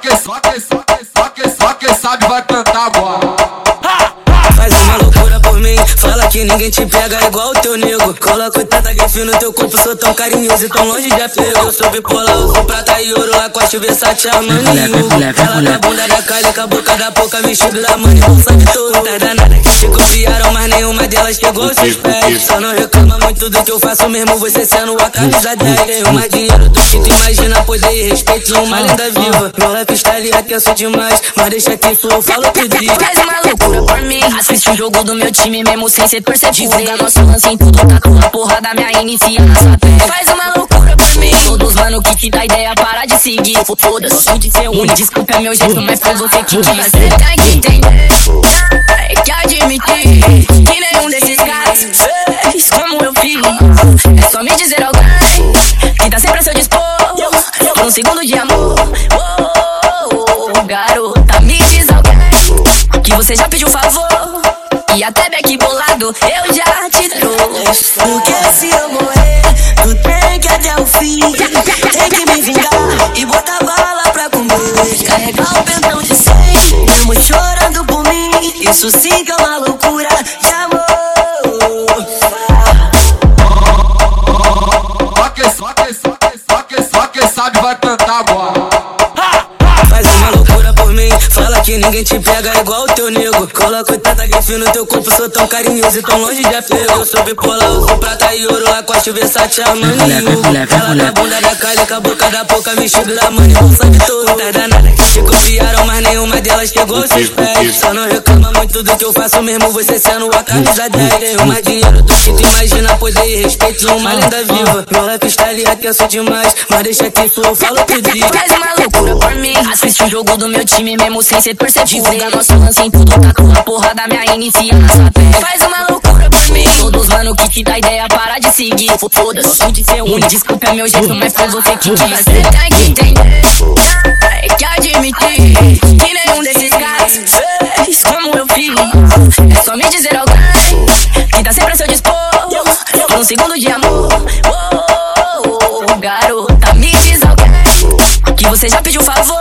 que, só que, é é pega igual o teu nego. Coloco tanta gif no teu corpo, sou tão carinhoso e tão longe de apego. Eu sou bipolar, uso prata e ouro, Lacoste, Versace, Armani Ela da bunda da Kali, com a boca da pouca, vestido da mãe, bolsa de touro. Tá danada que te copiaram, mas nenhuma delas chegou aos seus pés. Só não reclama muito do que eu faço mesmo, você sendo a camisa 10. Ganho mais dinheiro do que tu imagina, poder e respeito uma lenda viva. Meu life style é tenso demais, mas deixa que flow, falo pro dia. Assiste o jogo do meu time mesmo sem ser torcer. Divulga nosso lance em tudo, tá com a porra da minha inicia na sua pele. Faz uma loucura por mim, todos mano que te dá ideia, para de seguir. Foda-se, de ser único, desculpa é meu jeito, mas foi você que quis. Você tem que entender, tem que admitir que nenhum desses caras fez como eu fiz. É só me dizer alguém que tá sempre a seu dispor, por um segundo de amor. Oh, garota, me diz alguém que você já pediu favor. E até back bolado eu já te trouxe. Porque se eu morrer, tu tem que até o fim. Tem que me vingar e botar bala pra comer. Carregar o pentão de cem, mesmo chorando por mim. Isso sim que é uma loucura de amor. Só quem, só quem, só quem, só quem, só quem sabe vai cantar agora. Que ninguém te pega igual o teu nego. Coloco tanta gif no teu corpo, sou tão carinhoso e tão longe de apego. Eu sou bipolar, uso prata e ouro, Lacoste, Versace, Armani Ela da bunda da Kali, com a boca da pouca, vestido da mãe, bolsa de touro. Tá danada que te copiaram, nenhuma delas aos seus pés. Só não reclama muito do que eu faço mesmo, você sendo a camisa 10. Ganho mais dinheiro do que tu imagina, poder e respeito uma lenda viva. Meu life style é tenso demais, mas deixa que flow, falo pro dia. Faz uma loucura por mim, assiste o jogo do meu time mesmo sem ser torcer. Divulga nosso lance em tudo, tá com a porra da minha inicia na sua pele. Faz uma loucura por mim, todos mano que te dá ideia, para de seguir. Foda-se, de ser único, desculpa é meu jeito, mas foi você que quis. Você tem que entender, É só me dizer alguém que tá sempre a seu dispor, por um segundo de amor. Oh, garota, me diz alguém que você já pediu favor.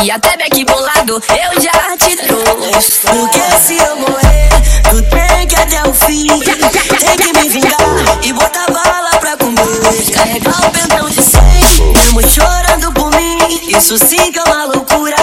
E até back bolado eu já te trouxe. Porque se eu morrer, tu tem que até o fim. Tem que me vingar e botar bala pra comer. Carregar o pentão de cem, mesmo chorando por mim. Isso sim que é uma loucura